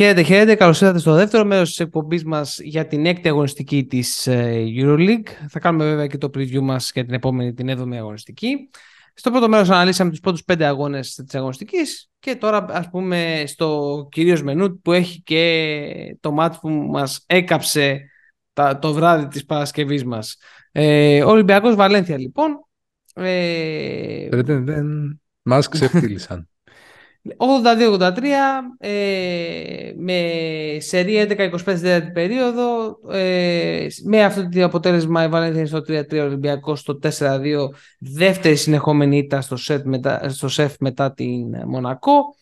Χαίρετε, χαίρετε. Καλώς ήρθατε στο δεύτερο μέρος της εκπομπής μας για την έκτη αγωνιστική της ε, Euroleague. Θα κάνουμε βέβαια και το preview μας για την επόμενη, την 7η αγωνιστική. Στο πρώτο μέρος αναλύσαμε τους πρώτους πέντε αγώνες της αγωνιστικής και τώρα ας πούμε στο κυρίως μενού που έχει και το μάτι που μας έκαψε το βράδυ της Παρασκευής μας. Ε, Ολυμπιακός Βαλένθια λοιπόν. Ε... Μας ξεφτύλισαν. 82-83 ε, με σερία 11-25 περίοδο ε, με αυτό το αποτέλεσμα η Βαλένθια στο 3-3 Ολυμπιακός στο 4-2 δεύτερη συνεχόμενη ήττα στο, σετ μετά, στο σεφ μετά την Μονακό.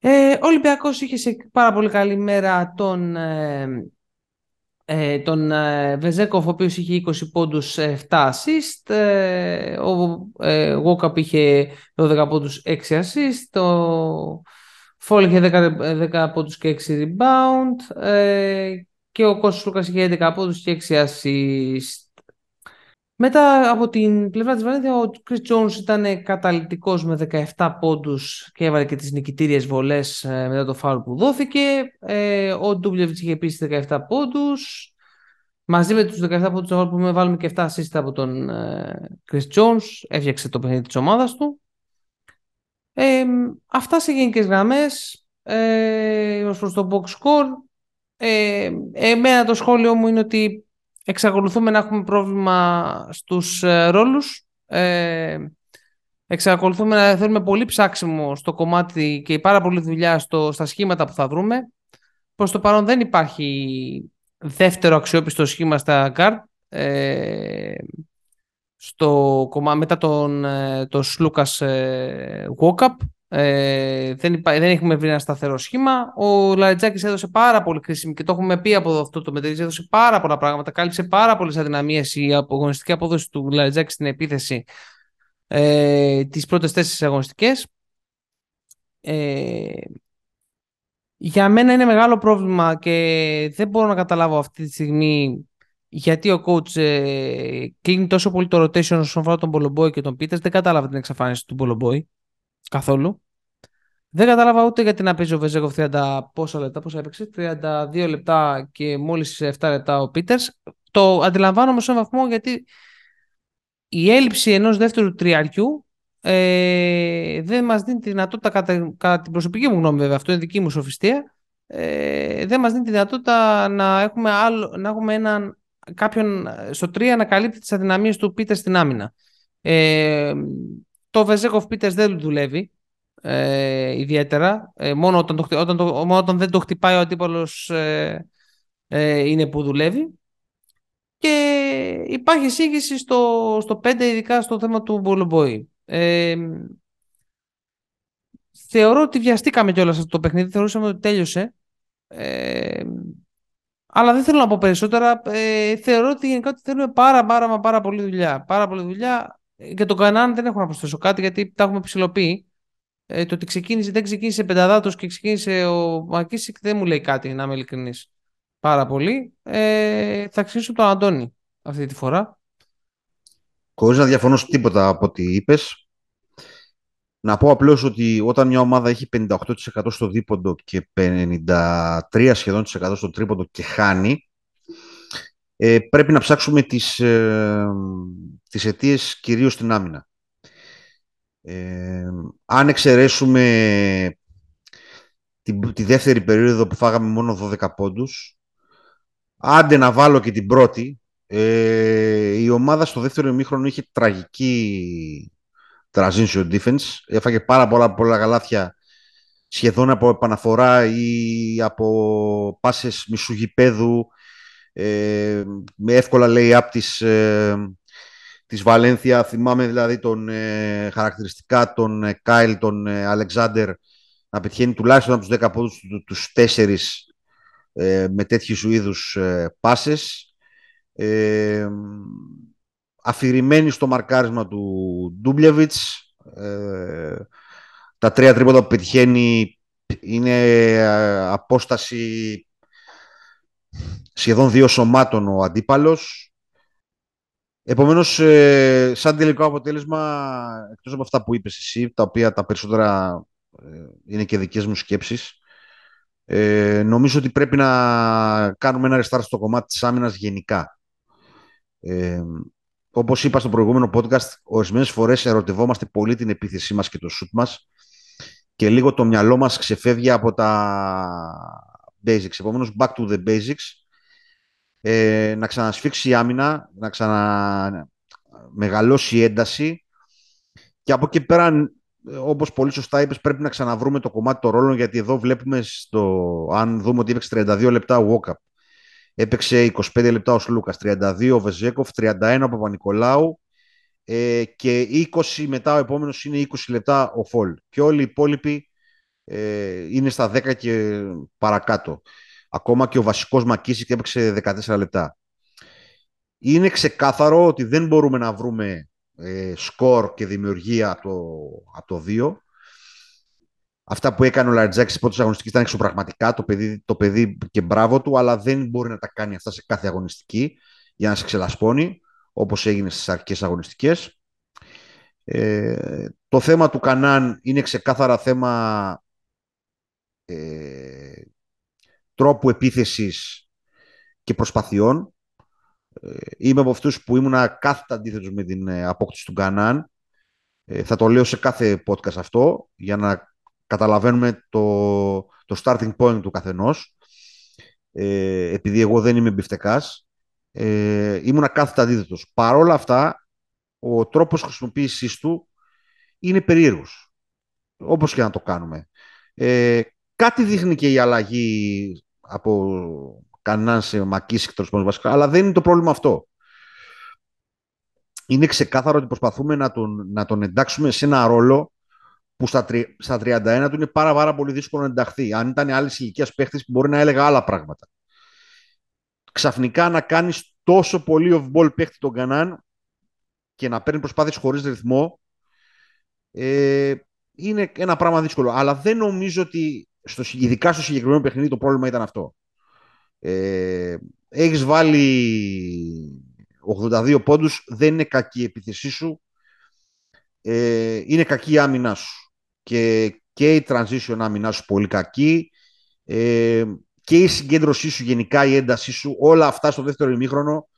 Ε, ο Ολυμπιακός είχε σε πάρα πολύ καλή μέρα τον ε, ε, τον ε, Βεζέκοφ, ο οποίος είχε 20 πόντους, 7 assist. Ε, ο ε, Γόκαπ είχε 12 πόντους, 6 assist. Ο Φόλ είχε 10, 10 πόντους και 6 rebound. Ε, και ο Κώστας Λούκας είχε 11 πόντους και 6 assist. Μετά από την πλευρά της Βαλένθια, ο Chris Jones ήταν καταλητικός με 17 πόντους και έβαλε και τις νικητήριες βολές ε, μετά το φάουλ που δόθηκε. Ε, ο Ντούμπλεβιτς είχε επίσης 17 πόντους. Μαζί με τους 17 πόντους που βάλουμε και 7 assist από τον ε, Chris Jones. Έφτιαξε το παιχνίδι της ομάδας του. Ε, αυτά σε γενικές γραμμές. Ε, ως προς το box score. Ε, εμένα το σχόλιο μου είναι ότι εξακολουθούμε να έχουμε πρόβλημα στους ε, ρόλους. Ε, εξακολουθούμε να θέλουμε πολύ ψάξιμο στο κομμάτι και πάρα πολλή δουλειά στο, στα σχήματα που θα βρούμε. Προς το παρόν δεν υπάρχει δεύτερο αξιόπιστο σχήμα στα guard. Ε, στο κομμάτι μετά τον, ε, τον Σλούκας ε, ε, δεν, δεν έχουμε βρει ένα σταθερό σχήμα. Ο Λαριτζάκη έδωσε πάρα πολύ κρίσιμη και το έχουμε πει από αυτό το μετρητή. Έδωσε πάρα πολλά πράγματα. Κάλυψε πάρα πολλές αδυναμίες η αγωνιστική απόδοση του Λαριτζάκη στην επίθεση ε, τις πρώτες τέσσερις αγωνιστικές. Ε, για μένα είναι μεγάλο πρόβλημα και δεν μπορώ να καταλάβω αυτή τη στιγμή γιατί ο coach ε, κλείνει τόσο πολύ το rotation όσον αφορά τον Πολομπόη και τον Πίτερς. Δεν κατάλαβα την εξαφάνιση του Πολομπόη καθόλου. Δεν κατάλαβα ούτε γιατί να παίζει ο Βεζέκοφ 30 πόσα λεπτά, πόσα έπαιξε, 32 λεπτά και μόλις 7 λεπτά ο Πίτερς. Το αντιλαμβάνομαι σε έναν βαθμό γιατί η έλλειψη ενός δεύτερου τριαριού ε, δεν μας δίνει τη δυνατότητα, κατά, κατά την προσωπική μου γνώμη βέβαια, αυτό είναι δική μου σοφιστία, ε, δεν μας δίνει τη δυνατότητα να έχουμε, άλλο, να έχουμε έναν, κάποιον στο 3 να καλύπτει τις αδυναμίες του Πίτερ στην άμυνα. Ε, το Βεζέκοφ Πίτερς δεν δουλεύει ε, ιδιαίτερα. Ε, μόνο, όταν το, όταν το, μόνο όταν δεν το χτυπάει ο αντίπαλος ε, ε, είναι που δουλεύει. Και υπάρχει σύγχυση στο, στο 5, ειδικά στο θέμα του Μπολομποή. Ε, θεωρώ ότι βιαστήκαμε κιόλας αυτό το παιχνίδι. Θεωρούσαμε ότι τέλειωσε. Ε, αλλά δεν θέλω να πω περισσότερα. Ε, θεωρώ ότι γενικά ότι θέλουμε πάρα, πάρα, πάρα πολύ δουλειά. Πάρα πολύ δουλειά. Για τον Κανάν δεν έχω να προσθέσω κάτι γιατί τα έχουμε ψηλοποιεί. Ε, το ότι ξεκίνησε, δεν ξεκίνησε πενταδάτος και ξεκίνησε ο Μακίσικ δεν μου λέει κάτι, να είμαι ειλικρινής. Πάρα πολύ. Ε, θα ξεκινήσω τον Αντώνη αυτή τη φορά. Χωρίς να διαφωνώ σε τίποτα από ό,τι είπες. Να πω απλώς ότι όταν μια ομάδα έχει 58% στο δίποντο και 53% σχεδόν στο τρίποντο και χάνει, ε, πρέπει να ψάξουμε τις, ε, τις αιτίες κυρίως στην άμυνα. Ε, αν εξαιρέσουμε τη, τη δεύτερη περίοδο που φάγαμε μόνο 12 πόντους, άντε να βάλω και την πρώτη, ε, η ομάδα στο δεύτερο ημίχρονο είχε τραγική transition defense. Έφαγε πάρα πολλά, πολλά γαλάθια σχεδόν από επαναφορά ή από πάσες μισού γηπέδου ε, με εύκολα λέει από τις, ε, της Βαλένθια. Θυμάμαι δηλαδή τον, ε, χαρακτηριστικά τον ε, Κάιλ, τον ε, Αλεξάνδερ να πετυχαίνει τουλάχιστον από τους 10 πόντους του, τους 4 με τέτοιους είδους πάσες. Ε, αφηρημένη στο μαρκάρισμα του Ντούμπλεβιτς. τα τρία τρίποτα που πετυχαίνει είναι απόσταση σχεδόν δύο σωμάτων ο αντίπαλος. Επομένως, ε, σαν τελικό αποτέλεσμα, εκτός από αυτά που είπες εσύ, τα οποία τα περισσότερα ε, είναι και δικές μου σκέψεις, Ε, νομίζω ότι πρέπει να κάνουμε ένα restart στο κομμάτι της άμυνας γενικά. Ε, όπως είπα στο προηγούμενο podcast, ορισμένες φορές ερωτευόμαστε πολύ την επίθεσή μας και το shoot μας και λίγο το μυαλό μας ξεφεύγει από τα basics. Επομένως, back to the basics. Ε, να ξανασφίξει η άμυνα, να ξαναμεγαλώσει η ένταση και από εκεί πέρα, όπως πολύ σωστά είπες, πρέπει να ξαναβρούμε το κομμάτι των ρόλων γιατί εδώ βλέπουμε, στο, αν δούμε ότι έπαιξε 32 λεπτά ο Walkup, έπαιξε 25 λεπτά ο Σλούκας, 32 ο Βεζέκοφ, 31 ο Παπα-Νικολάου ε, και 20 μετά ο επόμενος είναι 20 λεπτά ο Φολ. Και όλοι οι υπόλοιποι ε, είναι στα 10 και παρακάτω. Ακόμα και ο βασικός Μακίσικ έπαιξε 14 λεπτά. Είναι ξεκάθαρο ότι δεν μπορούμε να βρούμε ε, σκορ και δημιουργία από το, από το 2. Αυτά που έκανε ο Λαρτζάκη στις πρώτες αγωνιστικές ήταν εξωπραγματικά. Το παιδί, το παιδί και μπράβο του, αλλά δεν μπορεί να τα κάνει αυτά σε κάθε αγωνιστική για να σε ξελασπώνει, όπως έγινε στις αρχικές αγωνιστικές. Ε, το θέμα του Κανάν είναι ξεκάθαρα θέμα ε, τρόπου επίθεσης και προσπαθειών. Ε, είμαι από αυτούς που ήμουν κάθετα αντίθετος με την ε, απόκτηση του Κανάν. Ε, θα το λέω σε κάθε podcast αυτό, για να καταλαβαίνουμε το, το starting point του καθενός. Ε, επειδή εγώ δεν είμαι μπιφτεκάς, ε, ήμουν κάθετα αντίθετος. Παρ' όλα αυτά, ο τρόπος χρησιμοποίησης του είναι περίεργος. Όπως και να το κάνουμε. Ε, κάτι δείχνει και η αλλαγή από κανέναν σε μακίσικ βασικά, αλλά δεν είναι το πρόβλημα αυτό. Είναι ξεκάθαρο ότι προσπαθούμε να τον, να τον εντάξουμε σε ένα ρόλο που στα, στα 31 του είναι πάρα, πάρα πολύ δύσκολο να ενταχθεί. Αν ήταν άλλης ηλικίας παίχτης, μπορεί να έλεγα άλλα πράγματα. Ξαφνικά να κάνεις τόσο πολύ off-ball παίχτη τον Κανάν και να παίρνει προσπάθειες χωρίς ρυθμό ε, είναι ένα πράγμα δύσκολο. Αλλά δεν νομίζω ότι στο, ειδικά στο συγκεκριμένο παιχνίδι το πρόβλημα ήταν αυτό. Ε, έχεις βάλει 82 πόντους, δεν είναι κακή η επίθεσή σου, ε, είναι κακή η άμυνά σου. Και, και η transition άμυνά σου πολύ κακή, ε, και η συγκέντρωσή σου γενικά, η έντασή σου, όλα αυτά στο δεύτερο ημίχρονο,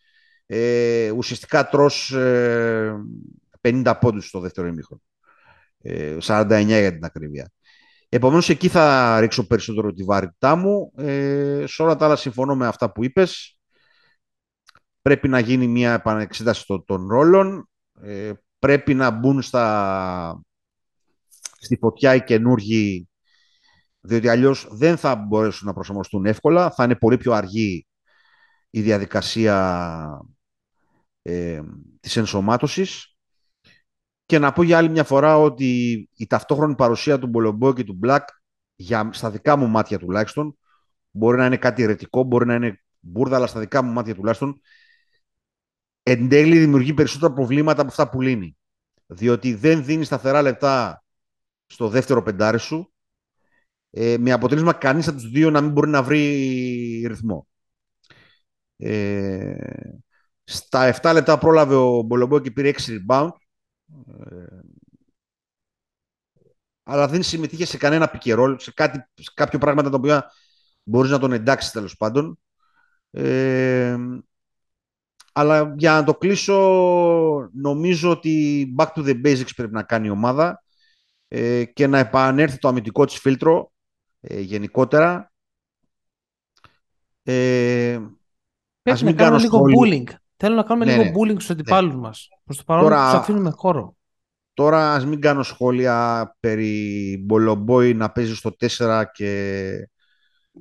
ε, ουσιαστικά τρως ε, 50 πόντους στο δεύτερο ημίχρονο. Ε, 49 για την ακρίβεια. Επομένως, εκεί θα ρίξω περισσότερο τη βαρύτητά μου. Ε, σε όλα τα άλλα συμφωνώ με αυτά που είπες. Πρέπει να γίνει μια επανεξέταση των, ρόλων. Ε, πρέπει να μπουν στα, στη φωτιά οι καινούργοι, διότι αλλιώς δεν θα μπορέσουν να προσαρμοστούν εύκολα. Θα είναι πολύ πιο αργή η διαδικασία ε, της ενσωμάτωσης. Και να πω για άλλη μια φορά ότι η ταυτόχρονη παρουσία του Μπολομπό και του Μπλακ, για, στα δικά μου μάτια τουλάχιστον, μπορεί να είναι κάτι ερετικό, μπορεί να είναι μπουρδα, αλλά στα δικά μου μάτια τουλάχιστον, εν τέλει δημιουργεί περισσότερα προβλήματα από αυτά που λύνει. Διότι δεν δίνει σταθερά λεπτά στο δεύτερο πεντάρι σου, ε, με αποτέλεσμα κανείς από τους δύο να μην μπορεί να βρει ρυθμό. Ε, στα 7 λεπτά πρόλαβε ο Μπολομπό και πήρε 6 rebound. Ε, αλλά δεν συμμετείχε σε κανένα πικερόλ, σε, κάτι, σε κάποιο πράγματα τα οποία μπορείς να τον εντάξει τέλος πάντων. Ε, αλλά για να το κλείσω, νομίζω ότι back to the basics πρέπει να κάνει η ομάδα ε, και να επανέλθει το αμυντικό της φίλτρο ε, γενικότερα. Ε, πρέπει να κάνω λίγο bullying. Θέλω να κάνουμε ναι, λίγο ναι. bullying στους αντιπάλους ναι. μας. Προς το παρόν Τώρα, τους αφήνουμε χώρο. Τώρα ας μην κάνω σχόλια περί Μπολομπόη να παίζει στο 4 και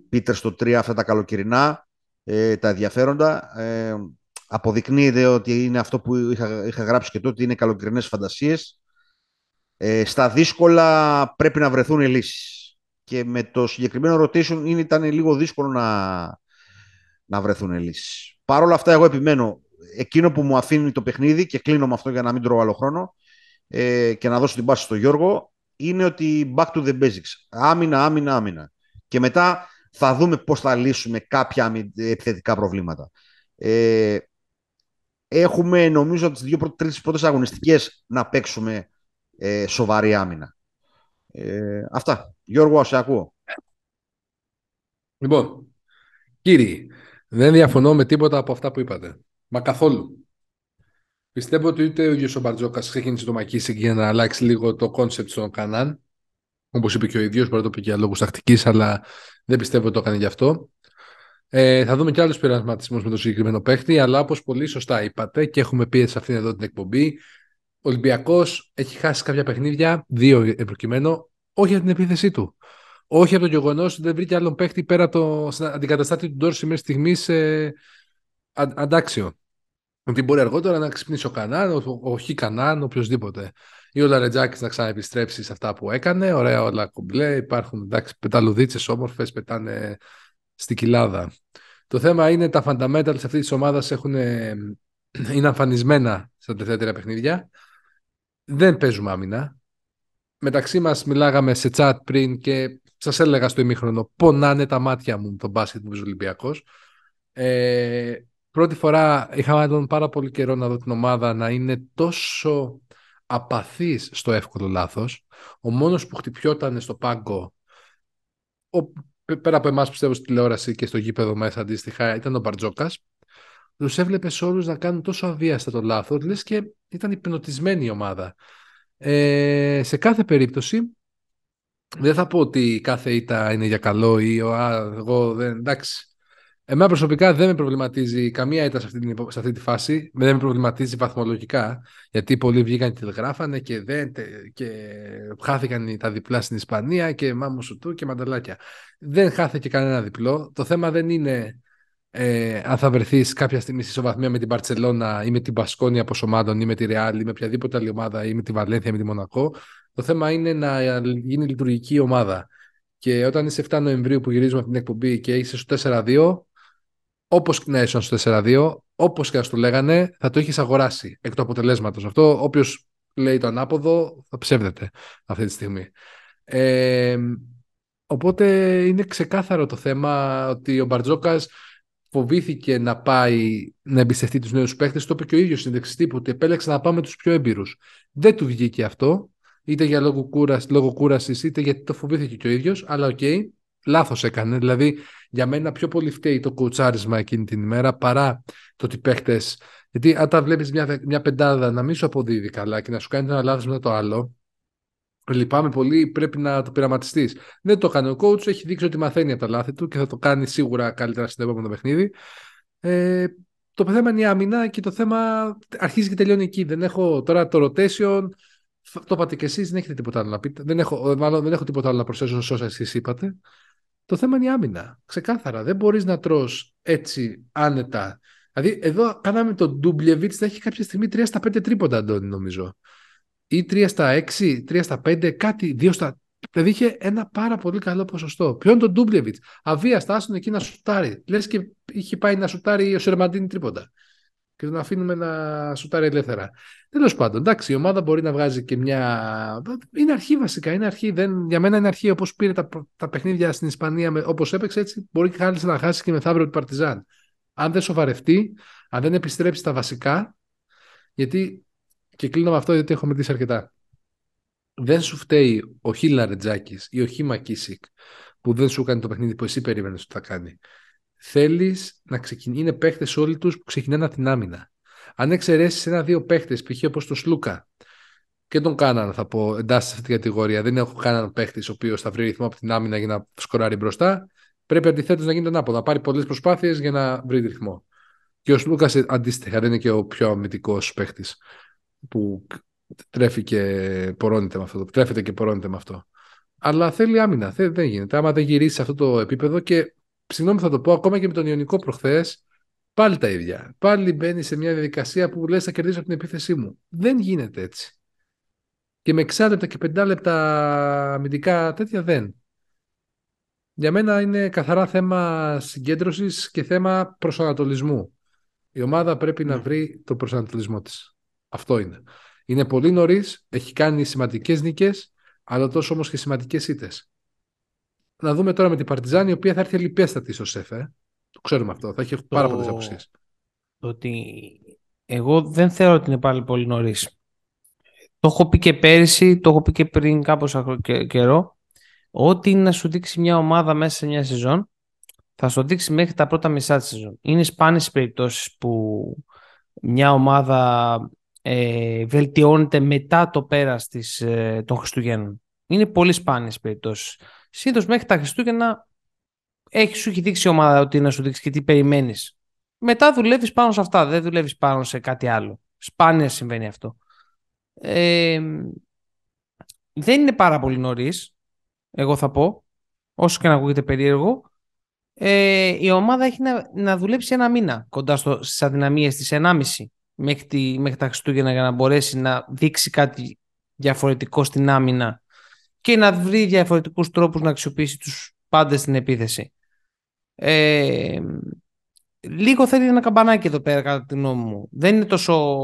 Πίτερ στο 3 αυτά τα καλοκαιρινά, ε, τα ενδιαφέροντα. Ε, αποδεικνύεται ότι είναι αυτό που είχα, είχα γράψει και τότε, είναι καλοκαιρινές φαντασίες. Ε, στα δύσκολα πρέπει να βρεθούν λύσεις. Και με το συγκεκριμένο rotation ήταν λίγο δύσκολο να, να βρεθούν λύσεις. Παρ' όλα αυτά εγώ επιμένω εκείνο που μου αφήνει το παιχνίδι και κλείνω με αυτό για να μην τρώω άλλο χρόνο ε, και να δώσω την πάση στο Γιώργο είναι ότι back to the basics. Άμυνα, άμυνα, άμυνα. Και μετά θα δούμε πώς θα λύσουμε κάποια επιθετικά προβλήματα. Ε, έχουμε νομίζω τις δύο τρεις πρώτες αγωνιστικές να παίξουμε ε, σοβαρή άμυνα. Ε, αυτά. Γιώργο, σε ακούω. Λοιπόν, κύριοι, δεν διαφωνώ με τίποτα από αυτά που είπατε. Μα καθόλου. Πιστεύω ότι ούτε ο ίδιος ο Μπαρτζόκας ξεκίνησε το Μακίσικ για να αλλάξει λίγο το concept στον Κανάν. Όπως είπε και ο ίδιος, μπορεί να το πει για λόγους τακτικής, αλλά δεν πιστεύω ότι το έκανε γι' αυτό. Ε, θα δούμε και άλλους πειρασματισμούς με το συγκεκριμένο παίχτη, αλλά όπως πολύ σωστά είπατε και έχουμε πει σε αυτήν εδώ την εκπομπή, ο Ολυμπιακός έχει χάσει κάποια παιχνίδια, δύο προκειμένου, όχι για την επίθεσή του. Όχι από το γεγονός ότι δεν βρήκε άλλον παίχτη πέρα το αντικαταστάτη του Ντόρση μέχρι στιγμής ε, αντάξιο. Ότι μπορεί αργότερα να ξυπνήσει ο Κανάν, ο, ο Χι Κανάν, οποιοδήποτε. Ή ο Λαρετζάκης να ξαναεπιστρέψει σε αυτά που έκανε. Ωραία, όλα κουμπλέ. Υπάρχουν εντάξει, πεταλουδίτσες όμορφες, πετάνε στην κοιλάδα. Το θέμα είναι τα fundamentals αυτής της ομάδας είναι αμφανισμένα στα τελευταία παιχνίδια. Δεν παίζουμε άμυνα. Μεταξύ μας μιλάγαμε σε chat πριν και σας έλεγα στο ημίχρονο πονάνε τα μάτια μου το μπάσκετ που Ολυμπιακός. Ε, πρώτη φορά είχα τον πάρα πολύ καιρό να δω την ομάδα να είναι τόσο απαθής στο εύκολο λάθος. Ο μόνος που χτυπιόταν στο πάγκο, ο, πέρα από εμάς πιστεύω στη τηλεόραση και στο γήπεδο μέσα αντίστοιχα, ήταν ο Μπαρτζόκας. Τους έβλεπες όλους να κάνουν τόσο αβίαστα το λάθος, λες και ήταν υπνοτισμένη η ομάδα. Ε, σε κάθε περίπτωση, δεν θα πω ότι κάθε ήττα είναι για καλό ή α, εγώ δεν, εντάξει, Εμένα προσωπικά δεν με προβληματίζει καμία ήττα σε αυτή, την, σε αυτή τη φάση. Δεν με προβληματίζει βαθμολογικά. Γιατί πολλοί βγήκαν και τηλεγράφανε και, δεν, και χάθηκαν τα διπλά στην Ισπανία και μάμου σου του και μανταλάκια. Δεν χάθηκε κανένα διπλό. Το θέμα δεν είναι ε, αν θα βρεθείς κάποια στιγμή στη ισοβαθμία με την Παρσελώνα ή με την Πασκόνια από ομάδων ή με τη Ρεάλ ή με οποιαδήποτε άλλη ομάδα ή με τη Βαλένθια ή με τη Μονακό. Το θέμα είναι να γίνει λειτουργική ομάδα. Και όταν είσαι 7 Νοεμβρίου που γυρίζουμε αυτή την εκπομπή και είσαι στο 4-2, Όπως να ήσουν στο 4-2, όπως και να το λέγανε, θα το έχεις αγοράσει εκ του αποτελέσματος. Αυτό, όποιος λέει το ανάποδο, θα ψεύδεται αυτή τη στιγμή. Ε, οπότε είναι ξεκάθαρο το θέμα ότι ο Μπαρτζόκας φοβήθηκε να πάει να εμπιστευτεί τους νέους παίχτε. Το είπε και ο ίδιος συνέντευξη τύπου ότι επέλεξε να πάμε τους πιο έμπειρους. Δεν του βγήκε αυτό, είτε για λόγο κούραση, λόγω κούρασης, είτε γιατί το φοβήθηκε και ο ίδιος. Αλλά OK, okay, λάθος έκανε. Δηλαδή, για μένα πιο πολύ φταίει το κουτσάρισμα εκείνη την ημέρα παρά το ότι παίχτε. Γιατί αν τα βλέπεις μια, μια πεντάδα να μην σου αποδίδει καλά και να σου κάνει ένα λάθος μετά το άλλο, λυπάμαι πολύ, πρέπει να το πειραματιστείς. Δεν το έκανε ο coach, έχει δείξει ότι μαθαίνει από τα λάθη του και θα το κάνει σίγουρα καλύτερα στην επόμενο παιχνίδι. Ε, το θέμα είναι η άμυνα και το θέμα αρχίζει και τελειώνει εκεί. Δεν έχω τώρα το rotation. Το είπατε και εσείς, δεν έχετε τίποτα άλλο να πείτε. Δεν έχω, μάλλον δεν έχω τίποτα άλλο να προσθέσω σε όσα εσείς είπατε. Το θέμα είναι η άμυνα. Ξεκάθαρα. Δεν μπορείς να τρως έτσι άνετα. Δηλαδή, εδώ κάναμε τον Ντουμπλεβίτ να έχει κάποια στιγμή 3 στα 5 τρίποντα, Αντώνη, νομίζω. Ή 3 στα 6, 3 στα 5, κάτι, 2 στα. Δηλαδή είχε ένα πάρα πολύ καλό ποσοστό. Ποιο είναι τον Ντούμπλεβιτ. Αβίαστα, άστον εκεί να σουτάρει. Λες και είχε πάει να σουτάρει ο Σερμαντίνη τρίποντα και τον αφήνουμε να σουτάρει ελεύθερα. Τέλος πάντων, εντάξει, η ομάδα μπορεί να βγάζει και μια. Είναι αρχή βασικά. Είναι αρχή. Δεν... Για μένα είναι αρχή όπως πήρε τα, τα παιχνίδια στην Ισπανία, όπως έπαιξε έτσι, μπορεί και να χάσει και μεθαύριο του Παρτιζάν. Αν δεν σοβαρευτεί, αν δεν επιστρέψει στα βασικά, γιατί. Και κλείνω με αυτό γιατί έχω μιλήσει αρκετά. Δεν σου φταίει ο Χίλα Ρετζάκη ή ο Χίμα Κίσικ που δεν σου κάνει το παιχνίδι που εσύ περίμενες ότι θα κάνει θέλεις να ξεκινήσει. Είναι παίχτες όλοι τους που ξεκινάνε από την άμυνα. Αν εξαιρέσεις ένα-δύο παίχτες, π.χ. όπως το Σλούκα και τον Κάναν, θα πω, εντάσσει σε αυτή την κατηγορία. Δεν έχω κανέναν παίχτης ο οποίος θα βρει ρυθμό από την άμυνα για να σκοράρει μπροστά. Πρέπει αντιθέτως να γίνει ανάποδα. Να πάρει πολλές προσπάθειες για να βρει ρυθμό. Και ο Σλούκας αντίστοιχα δεν είναι και ο πιο αμυντικός παίχτης που τρέφει και πορώνεται με αυτό. Τρέφεται και πορώνεται με αυτό. Αλλά θέλει άμυνα. Δεν γίνεται. Άμα δεν γυρίσεις σε αυτό το επίπεδο και συγγνώμη θα το πω, ακόμα και με τον Ιωνικό προχθές, πάλι τα ίδια. Πάλι μπαίνει σε μια διαδικασία που λες θα κερδίσω την επίθεσή μου. Δεν γίνεται έτσι. Και με 6 λεπτά και 5 λεπτά αμυντικά τέτοια δεν. Για μένα είναι καθαρά θέμα συγκέντρωσης και θέμα προσανατολισμού. Η ομάδα πρέπει να ναι. βρει το προσανατολισμό της. Αυτό είναι. Είναι πολύ νωρίς, έχει κάνει σημαντικές νίκες, αλλά τόσο όμως και σημαντικές ήττες να δούμε τώρα με την Παρτιζάνη, η οποία θα έρθει ελληπέστατη στο ΣΕΦ. Ε. Το ξέρουμε αυτό. Θα έχει το... πάρα πολλές απουσίες. Το ότι εγώ δεν θεωρώ ότι είναι πάλι πολύ νωρίς. Το έχω πει και πέρυσι, το έχω πει και πριν κάπως καιρό. Ό,τι είναι να σου δείξει μια ομάδα μέσα σε μια σεζόν, θα στο δείξει μέχρι τα πρώτα μισά της σεζόν. Είναι σπάνιες περιπτώσεις που μια ομάδα ε, βελτιώνεται μετά το πέρας της, ε, των Χριστουγέννων. Είναι πολύ σπάνιες περιπτώσεις. Συνήθως μέχρι τα Χριστούγεννα έχεις, σου έχει δείξει η ομάδα ότι να σου δείξει και τι περιμένεις. Μετά δουλεύεις πάνω σε αυτά, δεν δουλεύεις πάνω σε κάτι άλλο. Σπάνια συμβαίνει αυτό. Ε, δεν είναι πάρα πολύ νωρίς, εγώ θα πω, όσο και να ακούγεται περίεργο. Ε, η ομάδα έχει να, να δουλέψει ένα μήνα κοντά στο, στις αδυναμίες της, ενάμιση μέχρι, μέχρι τα Χριστούγεννα για να μπορέσει να δείξει κάτι διαφορετικό στην άμυνα και να βρει διαφορετικούς τρόπους να αξιοποιήσει τους πάντες στην επίθεση. Ε, λίγο θέλει ένα καμπανάκι εδώ πέρα κατά τη γνώμη μου. Δεν είναι τόσο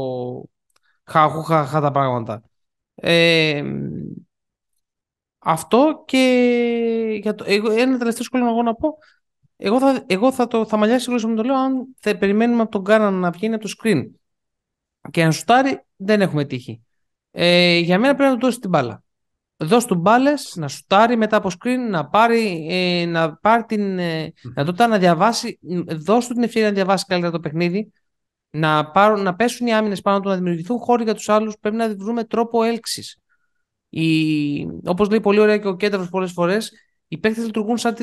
χαχούχα τα πράγματα. Ε, αυτό και για το, εγώ, ένα τελευταίο σχόλιο εγώ να πω. Εγώ θα, εγώ θα, το, θα μαλλιάσει γλώσσα με το λέω αν θα περιμένουμε από τον Κάναν να βγαίνει από το screen και να σουτάρει δεν έχουμε τύχη. Ε, για μένα πρέπει να του δώσει την μπάλα. Δώσ' του μπάλες, να σουτάρει μετά από screen, να πάρει, ε, να πάρει την ε, δυνατότητα να διαβάσει, δώσ' του την ευκαιρία να διαβάσει καλύτερα το παιχνίδι, να, πάρουν, να πέσουν οι άμυνες πάνω του, να δημιουργηθούν χώροι για τους άλλους. Πρέπει να βρούμε τρόπο έλξης. Όπως λέει πολύ ωραία και ο Κέντρος πολλές φορές, οι παίκτες λειτουργούν σαν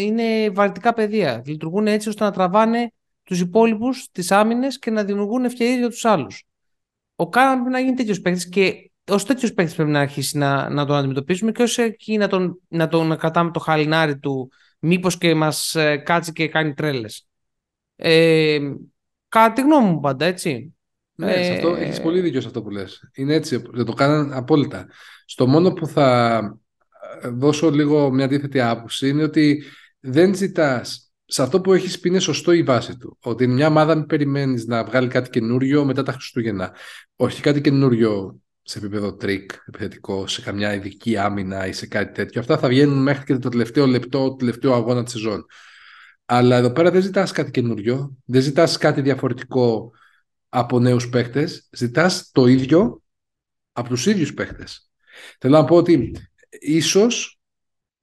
είναι βαρυτικά πεδία. Λειτουργούν έτσι ώστε να τραβάνε τους υπόλοιπους τις άμυνες και να δημιουργούν ευκαιρίες για τους άλλους. Ο Κάναν πρέπει να γίνει τέτοιος παίκτης και ως τέτοιο παίκτη πρέπει να αρχίσει να, να τον αντιμετωπίσουμε και ως εκεί να τον, να τον να κρατάμε το χαλινάρι του, μήπως και μας ε, κάτσει και κάνει τρέλες. Ε, κατά τη γνώμη μου πάντα, έτσι. Ναι, ε, σε αυτό έχεις πολύ δίκιο σε αυτό που λες. Είναι έτσι, δεν το κάναν απόλυτα. Στο μόνο που θα ε, δώσω λίγο μια αντίθετη άποψη είναι ότι δεν ζητάς σε αυτό που έχεις πει είναι σωστό η βάση του. Ότι μια ομάδα μην περιμένεις να βγάλει κάτι καινούριο μετά τα Χριστούγεννα. Όχι κάτι καινούριο σε επίπεδο τρικ, επιθετικό, σε καμιά ειδική άμυνα ή σε κάτι τέτοιο. Αυτά θα βγαίνουν μέχρι και το τελευταίο λεπτό, το τελευταίο αγώνα της σεζόν. Αλλά εδώ πέρα δεν ζητάς κάτι καινούριο, δεν ζητάς κάτι διαφορετικό από νέους παίχτε, ζητάς το ίδιο από τους ίδιους παίχτε. Θέλω να πω ότι ίσως,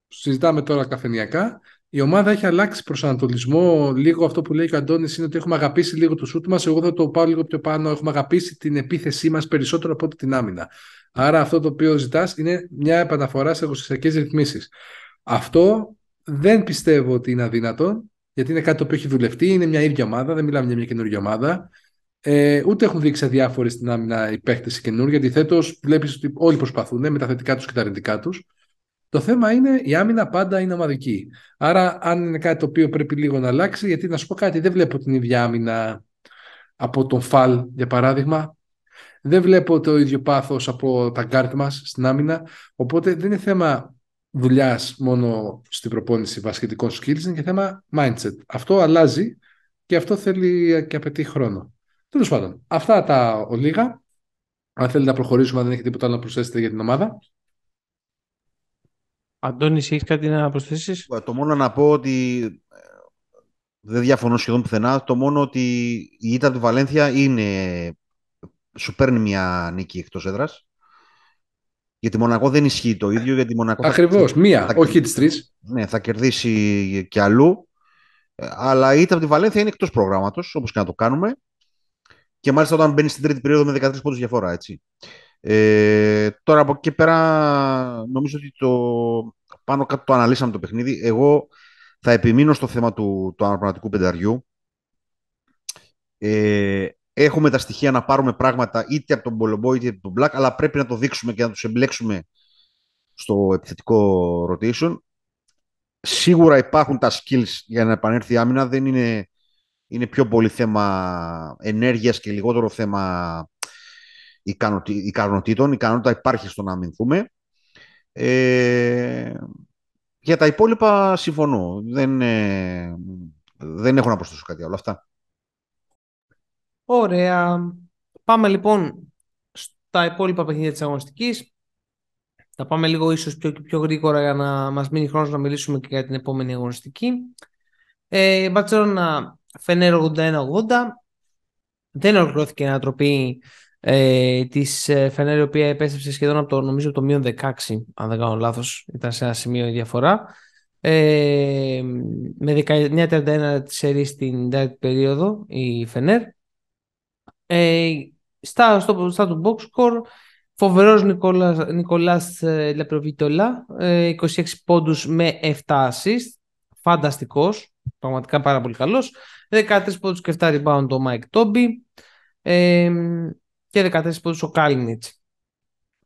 συζητάμε τώρα καφενιακά, η ομάδα έχει αλλάξει προσανατολισμό. Λίγο αυτό που λέει και ο Αντώνης είναι ότι έχουμε αγαπήσει λίγο το σούτ μας. Εγώ θα το πάω λίγο πιο πάνω. Έχουμε αγαπήσει την επίθεσή μας περισσότερο από την άμυνα. Άρα αυτό το οποίο ζητάς είναι μια επαναφορά σε εγωσυστακές ρυθμίσεις. Αυτό δεν πιστεύω ότι είναι αδύνατο, γιατί είναι κάτι το οποίο έχει δουλευτεί. Είναι μια ίδια ομάδα, δεν μιλάμε για μια καινούργια ομάδα. Ε, ούτε έχουν δείξει αδιάφοροι στην άμυνα οι παίχτες οι καινούργιοι. Αντιθέτως, βλέπεις ότι όλοι προσπαθούν με τα θετικά τους και τα αρνητικά τους. Το θέμα είναι η άμυνα πάντα είναι ομαδική. Άρα, αν είναι κάτι το οποίο πρέπει λίγο να αλλάξει, γιατί να σου πω κάτι, δεν βλέπω την ίδια άμυνα από τον Φαλ, για παράδειγμα. Δεν βλέπω το ίδιο πάθος από τα γκαρντ μας στην άμυνα. Οπότε δεν είναι θέμα δουλειάς μόνο στην προπόνηση βασιλικών skills, είναι και θέμα mindset. Αυτό αλλάζει και αυτό θέλει και απαιτεί χρόνο. Τέλος πάντων, αυτά τα ολίγα. Αν θέλετε να προχωρήσουμε, αν δεν έχετε τίποτα άλλο να προσθέσετε για την ομάδα. Αντώνης, έχεις κάτι να προσθέσεις; Ε, το μόνο να πω ότι ε, δεν διαφωνώ σχεδόν πουθενά. Το μόνο ότι η ήττα του Βαλένθια είναι... σου παίρνει μια νίκη εκτός έδρας. Γιατί Μονακό δεν ισχύει το ίδιο. Γιατί Μονακό Ακριβώς, μία, θα... όχι τις τρεις. Ναι, θα κερδίσει και αλλού. Ε, αλλά η ήττα από τη Βαλένθια είναι εκτός προγράμματος, όπως και να το κάνουμε. Και μάλιστα όταν μπαίνει στην τρίτη περίοδο με 13 πόντους διαφορά, έτσι. Ε, τώρα από εκεί πέρα νομίζω ότι το πάνω κάτω το αναλύσαμε το παιχνίδι. Εγώ θα επιμείνω στο θέμα του, του αναπραγματικού πενταριού. Ε, έχουμε τα στοιχεία να πάρουμε πράγματα είτε από τον Μπολομπό είτε από τον Black, αλλά πρέπει να το δείξουμε και να τους εμπλέξουμε στο επιθετικό rotation. Σίγουρα υπάρχουν τα skills για να επανέλθει η άμυνα. Δεν είναι, είναι πιο πολύ θέμα ενέργειας και λιγότερο θέμα ικανοτήτων. Η ικανότητα υπάρχει στο να αμυνθούμε. Ε, για τα υπόλοιπα συμφωνώ. Δεν, ε, δεν έχω να προσθέσω κάτι άλλο. Αυτά. Ωραία. Πάμε λοιπόν στα υπόλοιπα παιχνίδια της αγωνιστικής. Θα πάμε λίγο ίσως πιο, πιο γρήγορα για να μας μείνει χρόνος να μιλήσουμε και για την επόμενη αγωνιστική. Ε, Μπαρτσελώνα Φενέρο 81-80. Δεν ολοκληρώθηκε η ανατροπή ε, της ε, Φενέρ η οποία επέστρεψε σχεδόν από το, νομίζω, το μείον 16 αν δεν κάνω λάθος ήταν σε ένα σημείο η διαφορά. Ε, με 19-31 σερί στην τέταρτη περίοδο η Φενέρ. Ε, στα, στο, στα του box score φοβερός Νικόλας, Νικολάς ε, Λεπροβιτολά 26 πόντους με 7 assist φανταστικός πραγματικά πάρα πολύ καλός. 13 πόντους και 7 rebound ο Mike Toby ε, και 14 πόντους ο Κάλινιτς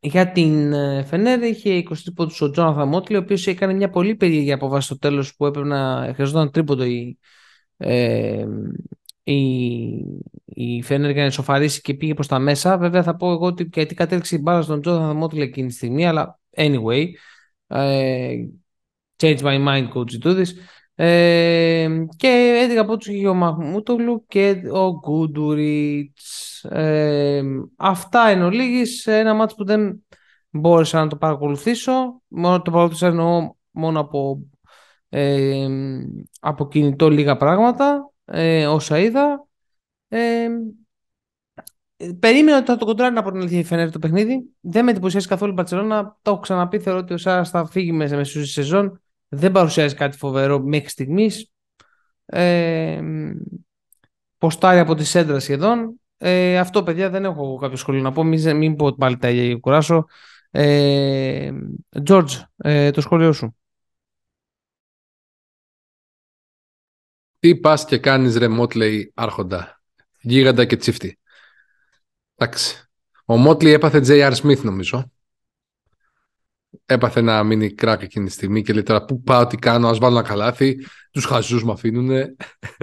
για την ε, Φενέρ είχε 23 πόντους ο Τζόναθα Μότλι, ο οποίος έκανε μια πολύ περίεργη αποβάση στο τέλος που έπρεπε να χρειαζόταν τρίποντο η, ε, η, η Φενέρ για να σοφαρίσει και πήγε προς τα μέσα. Βέβαια θα πω εγώ ότι γιατί κατέληξε η μπάλα στον Τζόναθα Μότλι εκείνη τη στιγμή, αλλά anyway, ε, change my mind coach do this. Ε, και 11 από τους είχε ο Μαχμούτογλου και ο Γκούντουριτς. Ε, αυτά εν ολίγης, ένα μάτσο που δεν μπόρεσα να το παρακολουθήσω. Μόνο το παρακολουθήσω εννοώ μόνο από, ε, από κινητό λίγα πράγματα, ε, όσα είδα. Ε, περίμενα ότι θα το κοντράρει από την αλήθεια η Φενέρ το παιχνίδι. Δεν με εντυπωσιάζει καθόλου η Μπαρσελόνα. Το έχω ξαναπεί. Θεωρώ ότι ο Σάρας θα φύγει μέσα μέσα στη σεζόν δεν παρουσιάζει κάτι φοβερό μέχρι στιγμής. Ε, ποστάρει από τη σέντρα σχεδόν. Ε, αυτό, παιδιά, δεν έχω κάποιο σχολείο να πω. Μην, μην πω πάλι τα ίδια κουράσω. Ε, George, ε, το σχολείο σου. Τι πας και κάνεις ρε Μότλεϊ άρχοντα. Γίγαντα και τσίφτη. Εντάξει. Ο Μότλεϊ έπαθε J.R. Smith νομίζω έπαθε να μείνει κράκ εκείνη τη στιγμή και λέει τώρα πού πάω, τι κάνω, ας βάλω ένα καλάθι, τους χαζούς με αφήνουνε.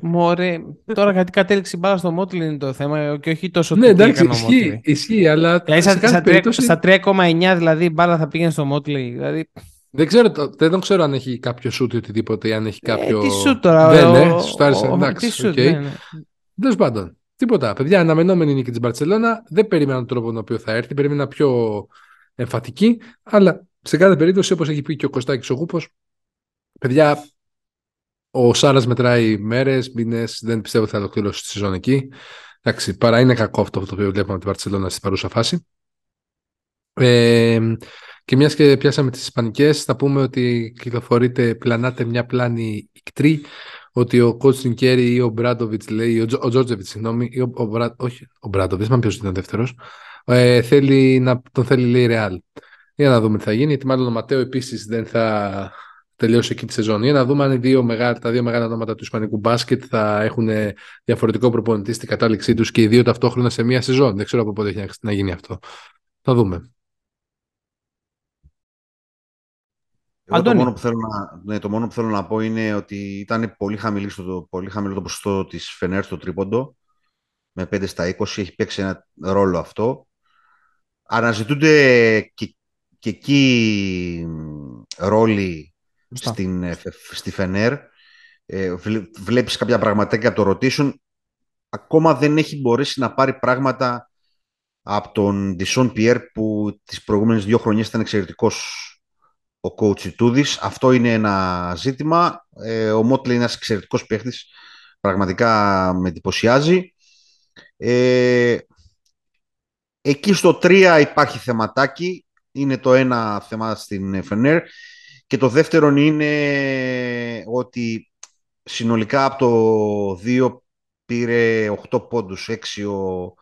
Μωρέ, τώρα γιατί κατέληξε η μπάλα στο Μότλι είναι το θέμα και όχι τόσο Ναι, εντάξει, ισχύει, ισχύει, αλλά δηλαδή, σε στα, περίπτωση... στα 3,9 δηλαδή η μπάλα θα πήγαινε στο Μότλι, δηλαδή... Δεν ξέρω, δεν ξέρω αν έχει κάποιο σουτ ή οτιδήποτε, ή αν έχει ε, κάποιο... Ε, τι σουτ τώρα, Δεν, ναι, σου άρεσε, εντάξει, OK. Okay. Ναι, ναι. πάντων, τίποτα. Παιδιά, αναμενόμενη νίκη της Μπαρτσελόνα. Δεν περίμενα τον τρόπο τον οποίο θα έρθει. Περίμενα πιο εμφατική. Αλλά σε κάθε περίπτωση, όπως έχει πει και ο Κωστάκης ο Γούπος, παιδιά, ο Σάρας μετράει μέρες, μήνες, δεν πιστεύω ότι θα ολοκληρώσει τη σεζόν εκεί. Εντάξει, παρά είναι κακό αυτό το οποίο βλέπουμε από την Βαρτσελώνα στην παρούσα φάση. Ε, και μιας και πιάσαμε τις Ισπανικές, θα πούμε ότι κυκλοφορείται, πλανάται μια πλάνη ικτρή, ότι ο Κότσιν Κέρι ή ο Μπράντοβιτς λέει, ο, ο Τζόρτζεβιτς, συγγνώμη, ή ο, ο, όχι, ο Μπράντοβιτς, μα ποιος ήταν δεύτερος, ε, θέλει να τον θέλει λέει Ρεάλ. Για να δούμε τι θα γίνει, γιατί μάλλον ο Ματέο επίσης δεν θα τελειώσει εκεί τη σεζόν. Για να δούμε αν οι δύο μεγάλα, τα δύο μεγάλα ονόματα του Ισπανικού μπάσκετ θα έχουν διαφορετικό προπονητή στην κατάληξή τους και οι δύο ταυτόχρονα σε μία σεζόν. Δεν ξέρω από πότε έχει να γίνει αυτό. Θα δούμε. Εγώ το, μόνο που θέλω να, ναι, το μόνο που θέλω να πω είναι ότι ήταν πολύ, χαμηλή στο, πολύ χαμηλό το ποσοστό της Φενέρ στο τρίποντο με 5 στα 20. Έχει παίξει ένα ρόλο αυτό. Αναζητούνται και και εκεί ρόλοι στην, ε, στη Φενέρ. Ε, βλέπεις κάποια πραγματάκια από το rotation. Ακόμα δεν έχει μπορέσει να πάρει πράγματα από τον Ντισόν Πιέρ που τις προηγούμενες δύο χρονιές ήταν εξαιρετικός ο coach Τούδης. Αυτό είναι ένα ζήτημα. Ε, ο Μότλε είναι ένας εξαιρετικός παίχτης. Πραγματικά με εντυπωσιάζει. Ε, εκεί στο 3 υπάρχει θεματάκι είναι το ένα θέμα στην Φενέρ. Και το δεύτερο είναι ότι συνολικά από το 2 πήρε 8 πόντους, 6 ο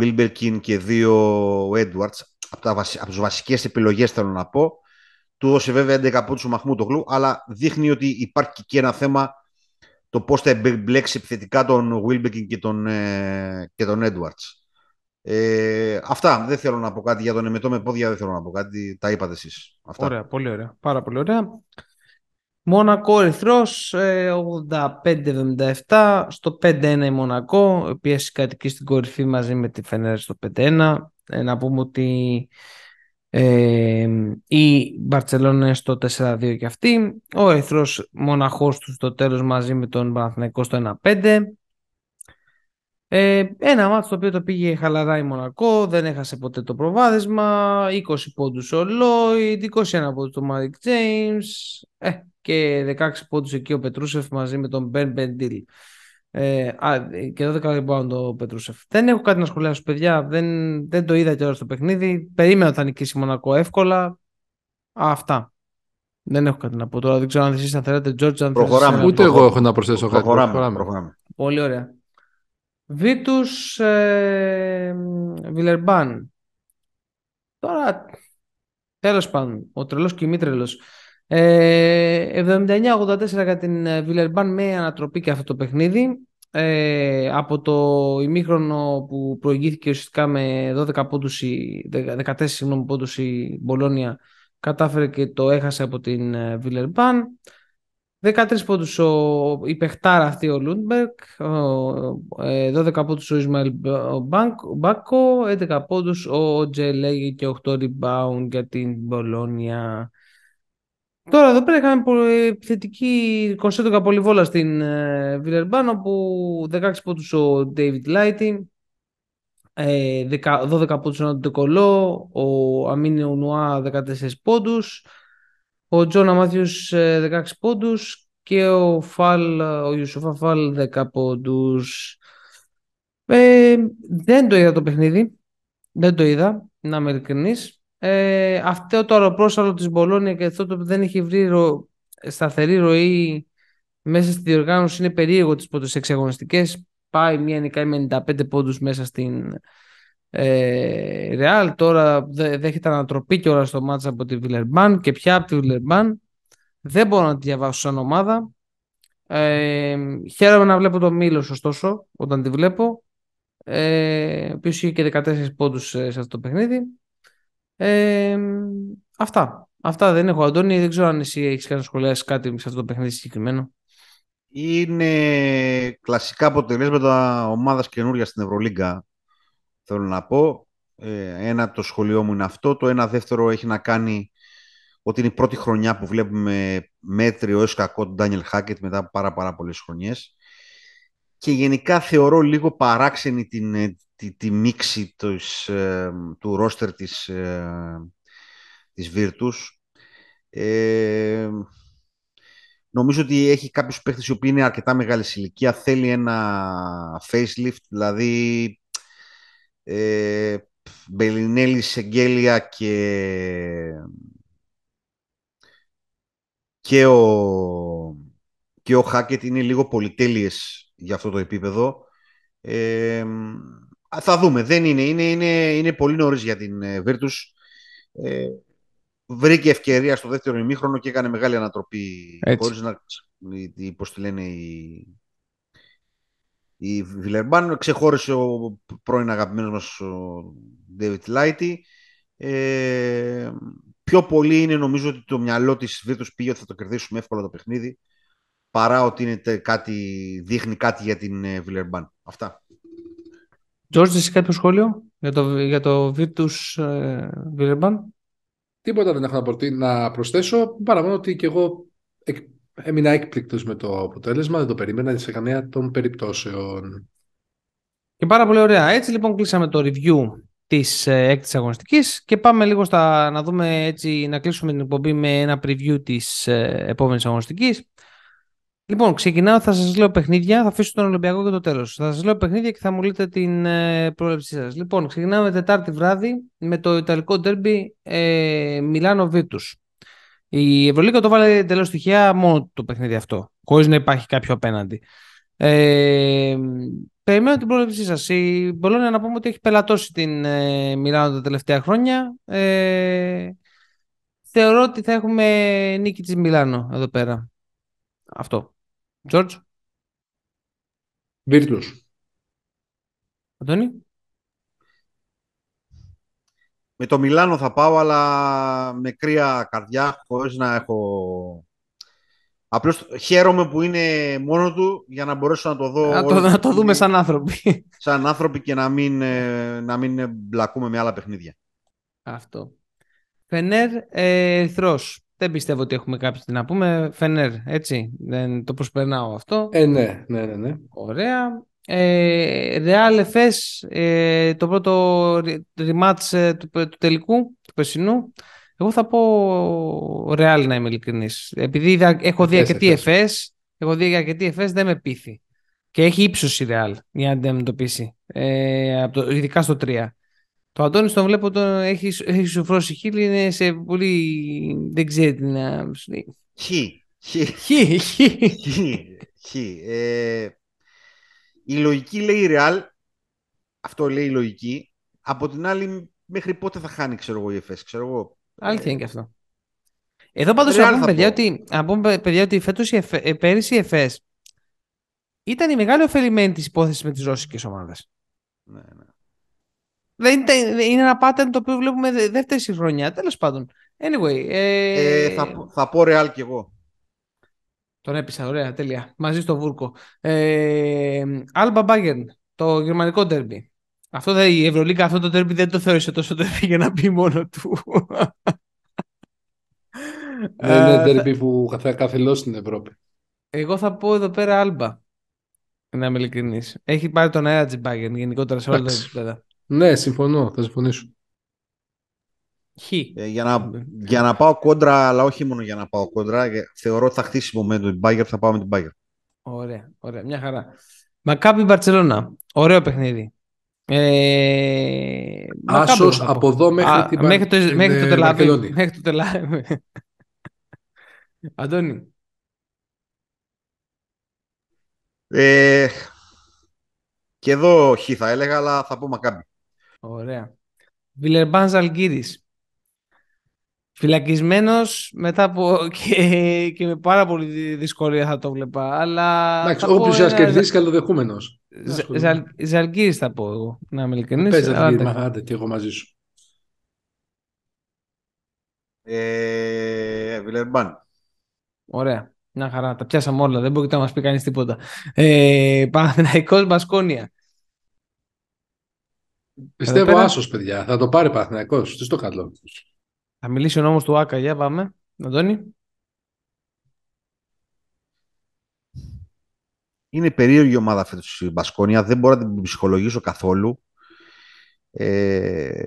Wilberkin και 2 ο Edwards. Από, τα, από τις βασικές επιλογές θέλω να πω. Του δώσε βέβαια 11 πόντους ο Μαχμούτογλου, αλλά δείχνει ότι υπάρχει και ένα θέμα το πώς θα εμπλέξει επιθετικά τον Wilberkin και τον, ε, και τον Edwards. Ε, αυτά. Δεν θέλω να πω κάτι για τον εμετό με πόδια, δεν θέλω να πω κάτι. Τα είπατε εσείς. Αυτά. Ωραία, πολύ ωραία. Πάρα πολύ ωραία. Μονακό Ερυθρός 85-77 στο 5-1 η Μονακό η οποία κατοικεί στην κορυφή μαζί με τη Φενέρ στο 5-1 ε, να πούμε ότι ε, η Μπαρτσελόνα είναι στο 4-2 και αυτή ο Ερυθρός μοναχός του στο τέλος μαζί με τον Παναθηναϊκό στο 1-5 ε, ένα ματς το οποίο το πήγε χαλαρά η Μονακό, δεν έχασε ποτέ το προβάδισμα, 20 πόντους ο Λόιντ, 21 πόντους ο Μάικ Τζέιμς ε, και 16 πόντους εκεί ο Πετρούσεφ μαζί με τον Μπεν Μπεντίλ. Ε, και 12 rebound ο Πετρούσεφ. Δεν έχω κάτι να σχολιάσω, παιδιά. Δεν, δεν το είδα και στο παιχνίδι. Περίμενα ότι θα νικήσει η Μονακό εύκολα. αυτά. Δεν έχω κάτι να πω τώρα. Δεν ξέρω αν εσείς αν θέλετε, George, αν Προχωράμε. θέλεις, Ούτε εγώ έχω να προσθέσω κάτι. Προχωράμε. προχωράμε. Πολύ ωραία. Βίτους ε, Βιλερμπάν. Τώρα, τέλος πάντων, ο τρελός και η μη τρελός. Ε, 79-84 για την ε, Βιλερμπάν με ανατροπή και αυτό το παιχνίδι. Ε, από το ημίχρονο που προηγήθηκε ουσιαστικά με 12 πόντους η, 14 συγγνώμη, πόντους η Μπολόνια κατάφερε και το έχασε από την ε, Βιλερμπάν. 13 πόντους ο, η παιχτάρα αυτή ο Λούντμπεργκ, 12 πόντους ο Ισμαήλ Μπάκο, 11 πόντους ο Οτζελέγε και 8 rebound για την Μπολόνια. Τώρα εδώ πέρα είχαμε επιθετική κονσέρτο πολυβόλα στην ε, Βιλερμπάν όπου 16 πόντους ο David Lighty, 12 πόντους ο Ντεκολό, ο Αμίν Νουά 14 πόντους, ο Τζόνα Μάθιους 16 πόντους και ο, Φαλ, ο Ιουσουφά Φαλ 10 πόντους. Ε, δεν το είδα το παιχνίδι. Δεν το είδα, να είμαι ειλικρινής. Ε, αυτό το αεροπρόσαλο της Μπολόνια και αυτό το που δεν έχει βρει ρο, σταθερή ροή μέσα στη διοργάνωση είναι περίεργο τις πρώτες εξαγωνιστικές. Πάει μία νικάει με 95 πόντους μέσα στην ε, Real. Τώρα δέχεται ανατροπή και ώρα στο μάτσα από τη Βιλερμπάν και πια από τη Βιλερμπάν. Δεν μπορώ να τη διαβάσω σαν ομάδα. Ε, χαίρομαι να βλέπω το Μήλο, ωστόσο, όταν τη βλέπω. Ε, ο είχε και 14 πόντους σε αυτό το παιχνίδι. Ε, αυτά. Αυτά δεν έχω, Αντώνη. Δεν ξέρω αν εσύ έχεις κάνει σχολιάσει κάτι σε αυτό το παιχνίδι συγκεκριμένο. Είναι κλασικά αποτελέσματα ομάδας καινούρια στην Ευρωλίγκα, θέλω να πω. Ε, ένα το σχολείο μου είναι αυτό. Το ένα δεύτερο έχει να κάνει ότι είναι η πρώτη χρονιά που βλέπουμε μέτριο έως κακό τον Ντάνιελ Χάκετ μετά από πάρα, πάρα πολλές χρονιές. Και γενικά θεωρώ λίγο παράξενη την, ε, τη, τη μίξη τους, ε, του ρόστερ της, ε, της Virtus. Ε, νομίζω ότι έχει κάποιους παίχτες οι οποίοι είναι αρκετά μεγάλης ηλικία. Θέλει ένα facelift, δηλαδή ε, Μπελινέλη, Σεγγέλια και και ο, και ο Χάκετ είναι λίγο πολυτέλειες για αυτό το επίπεδο. Ε, θα δούμε. Δεν είναι. Είναι, είναι, είναι πολύ νωρίς για την ε, Virtus. Ε, βρήκε ευκαιρία στο δεύτερο ημίχρονο και έκανε μεγάλη ανατροπή. Χωρίς να... Πώς τη λένε η, η Βιλερμπάν. Ξεχώρισε ο πρώην αγαπημένος μας ο David Lighty. Ε, πιο πολύ είναι νομίζω ότι το μυαλό της Virtus πήγε ότι θα το κερδίσουμε εύκολα το παιχνίδι παρά ότι είναι κάτι, δείχνει κάτι για την ε, Βιλερμπάν. Αυτά. Τζόρτζ, εσύ κάποιο σχόλιο για το, για το Virtus ε, Βιλερμπάν; Τίποτα δεν έχω να προσθέσω, παρά μόνο ότι και εγώ έμεινα έκπληκτος με το αποτέλεσμα, δεν το περίμενα σε καμία των περιπτώσεων. Και πάρα πολύ ωραία. Έτσι λοιπόν κλείσαμε το review της ε, έκτης αγωνιστικής και πάμε λίγο στα, να δούμε έτσι, να κλείσουμε την εκπομπή με ένα preview της ε, επόμενης αγωνιστικής. Λοιπόν, ξεκινάω, θα σας λέω παιχνίδια, θα αφήσω τον Ολυμπιακό και το τέλος. Θα σας λέω παιχνίδια και θα μου λέτε την ε, πρόβλεψή σας. Λοιπόν, ξεκινάμε Τετάρτη βράδυ με το Ιταλικό ντέρμπι ε, Μιλάνο Βίτους. Η Ευρωλίκα το βάλε εντελώς τυχαία μόνο το παιχνίδι αυτό, χωρίς να υπάρχει κάποιο απέναντι. Ε, περιμένω την πρόβλεψή σας. Η Μπολόνια να πούμε ότι έχει πελατώσει την ε, Μιλάνο τα τελευταία χρόνια. Ε, θεωρώ ότι θα έχουμε νίκη της Μιλάνο εδώ πέρα. Αυτό. George. Βίρτους. Αντώνη. Με το Μιλάνο θα πάω, αλλά με κρύα καρδιά, χωρίς να έχω... Απλώς χαίρομαι που είναι μόνο του για να μπορέσω να το δω... Να το, να το δούμε σαν άνθρωποι. Σαν άνθρωποι και να μην, ε, να μην μπλακούμε με άλλα παιχνίδια. Αυτό. Φενέρ ε, Ερυθρός. Δεν πιστεύω ότι έχουμε κάποιο να πούμε. Φενέρ, έτσι. Δεν το προσπερνάω αυτό. Ε, ναι, ναι, ναι. ναι. Ωραία. Ε, Real FS, ε, το πρώτο rematch ε, του, του, τελικού, του περσινού. Εγώ θα πω Real να είμαι ειλικρινής. Επειδή έχω δει αρκετή FS, έχω δει αρκετή FS, δεν με πείθει. Και έχει ύψος η Real για να αντιμετωπίσει. Ε, ειδικά στο 3. Το Αντώνης τον βλέπω, τον έχει, έχει σοφρώσει χείλη, είναι σε πολύ... δεν ξέρει τι να σου λέει. Χ. Χ, χ. Χ. Ε, η λογική λέει η Real, αυτό λέει η λογική. Από την άλλη, μέχρι πότε θα χάνει, ξέρω εγώ, η ΕΦΕΣ, ξέρω εγώ. Αλήθεια είναι και αυτό. Εδώ πάντως Real να πούμε, θα παιδιά, πω. ότι, να πούμε, παιδιά, ότι φέτος η Εφ- ε, πέρυσι η ΕΦΕΣ ήταν η μεγάλη ωφελημένη της υπόθεσης με τις ρώσικες ομάδες. Ναι, ναι. Δεν ήταν- είναι ένα pattern το οποίο βλέπουμε δε- δεύτερη χρονιά. Τέλος πάντων. Anyway. Ε, Ε, θα, πω- θα πω Real κι εγώ. Τον έπεισα, ωραία, τέλεια. Μαζί στο βούρκο. Ε, Alba Bayern, το γερμανικό τέρμπι. Αυτό δεν, η Ευρωλίγκα αυτό το τέρμπι δεν το θεώρησε τόσο τέρμπι για να πει μόνο του. Δεν είναι Ε, τέρμπι που θα καθελώσει στην Ευρώπη. Εγώ θα πω εδώ πέρα Alba. Να είμαι ειλικρινής. Έχει πάρει τον αέρα της Bayern γενικότερα σε όλα τα Εντάξει. επίπεδα. Ναι, συμφωνώ, θα συμφωνήσω. Χ. Ε, για, να, για να πάω κόντρα, αλλά όχι μόνο για να πάω κόντρα, ε, θεωρώ ότι θα χτίσει momentum την Bayern, θα πάω με την Bayern. Ωραία, ωραία, μια χαρά. Μακάμπι Μπαρτσελώνα. Ωραίο παιχνίδι. Ε, Μακάμπι Άσος θα πω. από εδώ μέχρι Α, την μέχρι το, την, μέχρι το ε, Τελαβίβ. Βαρκελόνη. Μέχρι το Τελαβίβ. Αντώνη. Ε, και εδώ χ θα έλεγα, αλλά θα πω Μακάμπι. Ωραία. Βιλερμπάν Ζαλγκύρης. Φυλακισμένος μετά από και, και με πάρα πολύ δυ- δυσκολία θα το βλέπα. Αλλά Εντάξει, θα πω όποιος ένα σας κερδίσει καλοδεχούμενος. Ζα- Ζαλ- Ζαλγκύρης θα πω εγώ, να είμαι ειλικρινής. Παίζει αλλά αυτή τε- τη άντε και εγώ μαζί σου. Ε, Βιλερμπάν. Ωραία. Μια χαρά. Τα πιάσαμε όλα. Δεν μπορεί να μας πει κανείς τίποτα. Ε, Παναθηναϊκός Μπασκόνια. Πιστεύω πέρα. άσος, παιδιά. Θα το πάρει Παναθηναϊκός. Τι στο καλό. Θα μιλήσει ο νόμος του Άκα. Για πάμε. Αντώνη. Είναι περίεργη η ομάδα φέτος η Μπασκόνια, δεν μπορώ να την ψυχολογήσω καθόλου. Ε,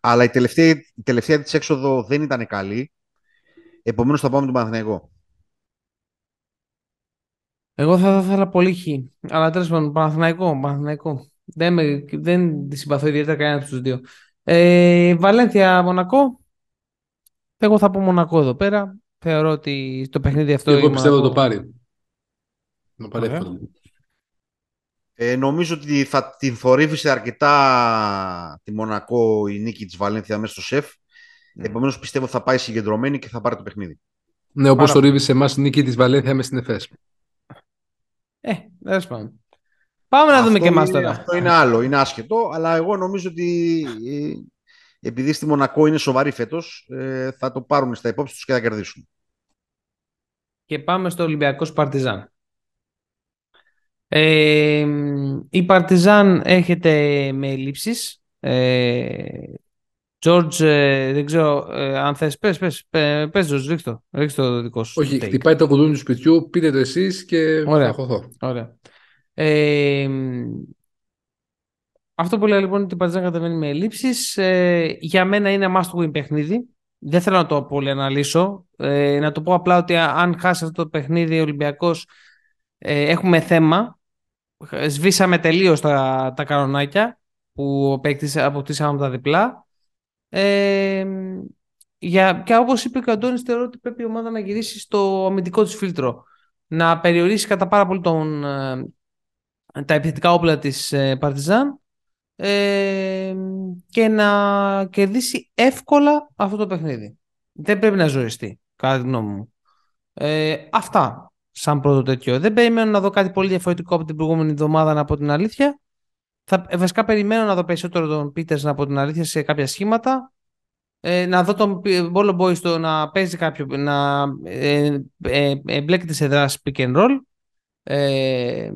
αλλά η τελευταία, η τελευταία της έξοδο δεν ήταν καλή. Επομένως θα πάμε τον Παναθηναϊκό. Εγώ θα ήθελα πολύ χ. Αλλά τέλος πάντων, Παναθηναϊκό, Παναθηναϊκό. Δεν, με, δεν τη συμπαθώ ιδιαίτερα κανένα από τους δύο. Ε, Βαλένθια, Μονακό. Εγώ θα πω Μονακό εδώ πέρα. Θεωρώ ότι το παιχνίδι αυτό Και εγώ η πιστεύω Μονακό- το πάρει. Το πάρει Ωραία. εύκολα. Ε, νομίζω ότι θα την θορύβησε αρκετά τη Μονακό η νίκη της Βαλένθια μέσα στο σεφ. Ναι. Επομένως πιστεύω θα πάει συγκεντρωμένη και θα πάρει το παιχνίδι. Ναι, όπως Πάρα- το ρίβει σε εμάς η νίκη της Βαλένθια με στην ΕΦΕΣ. Ε, τέλος πάντων. Πάμε να δούμε Αυτό και εμάς είναι- τώρα. Αυτό είναι άλλο, είναι άσχετο, αλλά εγώ νομίζω ότι ε, επειδή στη Μονακό είναι σοβαρή φέτος, ε, θα το πάρουν στα υπόψη τους και θα κερδίσουν. Και πάμε στο Ολυμπιακός Παρτιζάν. Ε, η Παρτιζάν έχετε με ελλείψεις. Ε, George, ε, δεν ξέρω ε, αν θες, πες, πες, πες, πες George, ρίξ' το, ρίξ' το δικό σου Όχι, take. χτυπάει το κουδούνι του σπιτιού, πείτε το εσείς και Ωραία. θα χωθώ. Ωραία. Ε, αυτό που λέω λοιπόν ότι η Παρτιζάν κατεβαίνει με ελλείψεις. Ε, για μένα είναι must win παιχνίδι. Δεν θέλω να το πολύ αναλύσω. Ε, να το πω απλά ότι αν χάσει αυτό το παιχνίδι ο Ολυμπιακός ε, έχουμε θέμα. Σβήσαμε τελείως τα, τα κανονάκια που απέκτησα- αποκτήσαμε από τα διπλά. Ε, για, και όπως είπε και ο Αντώνης, θεωρώ ότι πρέπει η ομάδα να γυρίσει στο αμυντικό της φίλτρο. Να περιορίσει κατά πάρα πολύ τον, ε, τα επιθετικά όπλα της ε, Παρτιζάν ε, και να κερδίσει εύκολα αυτό το παιχνίδι. Δεν πρέπει να ζοριστεί, κατά τη γνώμη μου. Ε, αυτά σαν πρώτο τέτοιο. Δεν περιμένω να δω κάτι πολύ διαφορετικό από την προηγούμενη εβδομάδα, να πω την αλήθεια. Θα, ε, βασικά περιμένω να δω περισσότερο τον Πίτερς να πω την αλήθεια σε κάποια σχήματα. Ε, να δω τον Bolo Boy στο να παίζει κάποιο, να ε, ε, εμπλέκεται σε δράση pick and roll. Ε,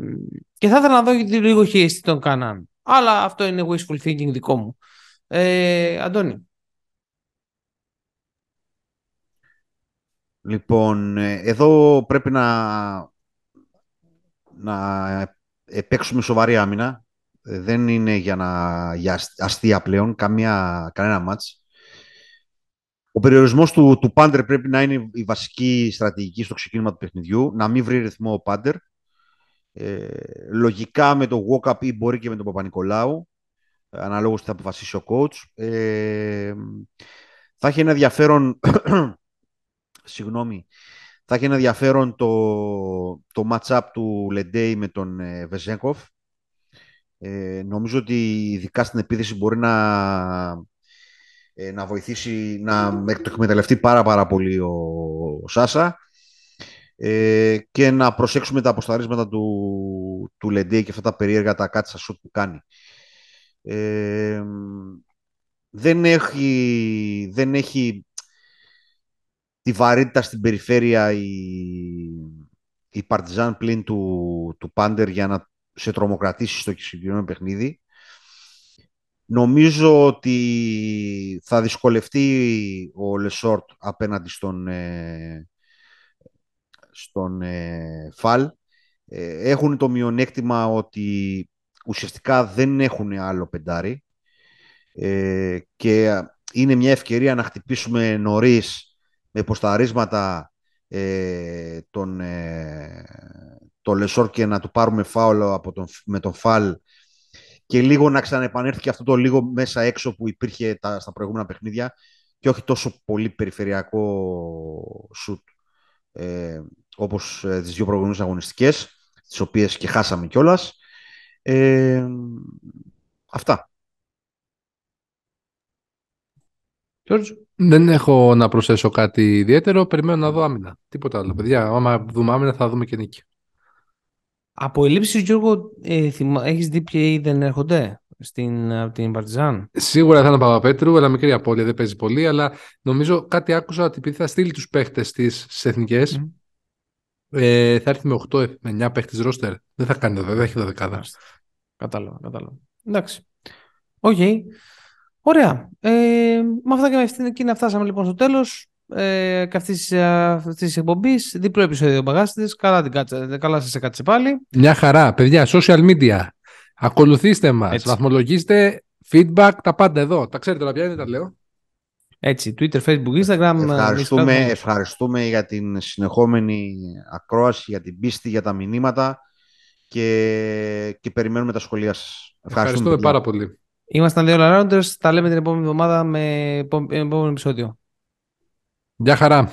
και θα ήθελα να δω λίγο χειριστή τον Κάναν. Αλλά αυτό είναι wishful thinking δικό μου. Ε, Αντώνη. Λοιπόν, ε, εδώ πρέπει να, να ε, παίξουμε σοβαρή άμυνα. Ε, Δεν είναι για, να, για ασ- αστεία πλέον, καμία, κανένα μάτς. Ο περιορισμός του, του Πάντερ πρέπει να είναι η βασική στρατηγική στο ξεκίνημα του παιχνιδιού, να μην βρει ρυθμό ο Πάντερ. Ε, λογικά με το walk-up ή μπορεί και με τον Παπα-Νικολάου. αναλόγως τι θα αποφασίσει ο coach. Ε, θα έχει ένα ενδιαφέρον, συγγνώμη, θα έχει ένα ενδιαφέρον το, το match-up του Λεντέι με τον ε, Βεζέγκοφ. Ε, νομίζω ότι ειδικά στην επίθεση μπορεί να, ε, να βοηθήσει να το εκμεταλλευτεί πάρα πάρα πολύ ο, ο Σάσα ε, και να προσέξουμε τα αποσταρίσματα του, του Λεντέι και αυτά τα περίεργα τα κάτσα σουτ που κάνει. Ε, δεν έχει, δεν έχει τη βαρύτητα στην περιφέρεια η, η Παρτιζάν πλην του, του Πάντερ για να σε τρομοκρατήσει στο συγκεκριμένο παιχνίδι. Νομίζω ότι θα δυσκολευτεί ο Λεσόρτ απέναντι στον, ε, στον ε, Φαλ. Ε, έχουν το μειονέκτημα ότι ουσιαστικά δεν έχουν άλλο πεντάρι. Ε, και είναι μια ευκαιρία να χτυπήσουμε νωρίς με υποσταρίσματα ε, τον, ε, το Λεσόρ και να του πάρουμε φάουλο από τον, με τον Φαλ και λίγο να ξαναεπανέλθει και αυτό το λίγο μέσα έξω που υπήρχε τα, στα προηγούμενα παιχνίδια. Και όχι τόσο πολύ περιφερειακό σουτ ε, όπως ε, τις δύο προηγούμενες αγωνιστικές τις οποίες και χάσαμε κιόλας ε, αυτά Δεν έχω να προσθέσω κάτι ιδιαίτερο. Περιμένω να δω άμυνα. Τίποτα άλλο. Παιδιά, άμα δούμε άμυνα θα δούμε και νίκη. Από ελλείψεις, Γιώργο, ε, έχεις δει ποιοι δεν έρχονται; Στην, από την Παρτιζάν. Σίγουρα θα είναι ο Παπαπέτρου, αλλά μικρή απώλεια, δεν παίζει πολύ. Αλλά νομίζω κάτι άκουσα ότι επειδή θα στείλει τους παίχτες της στις εθνικές, ε, θα έρθει με 8 με 9 παίχτες ρόστερ. Δεν θα κάνει, δεν θα έχει δεκάδα. Κατάλαβα, κατάλαβα. Εντάξει. OK. Okay. Ωραία. Ε, με αυτά και με εκείνα φτάσαμε λοιπόν στο τέλος ε, και αυτής της εκπομπής. Διπλό επεισόδιο μπαγάσηδες. Καλά, την κάτσε, καλά σας έκατσε πάλι. Μια χαρά. Παιδιά, social media. Ακολουθήστε μας. Βαθμολογήστε feedback, τα πάντα εδώ. Τα ξέρετε τώρα πια, δεν τα λέω. Έτσι, Twitter, Facebook, Instagram. Ευχαριστούμε, ευχαριστούμε για την συνεχόμενη ακρόαση, για την πίστη, για τα μηνύματα και, και περιμένουμε τα σχολεία σας. Ευχαριστούμε, ευχαριστούμε πάρα πολύ. Ήμασταν δύο Rounders. Τα λέμε την επόμενη εβδομάδα με επόμενο επεισόδιο. Γεια χαρά.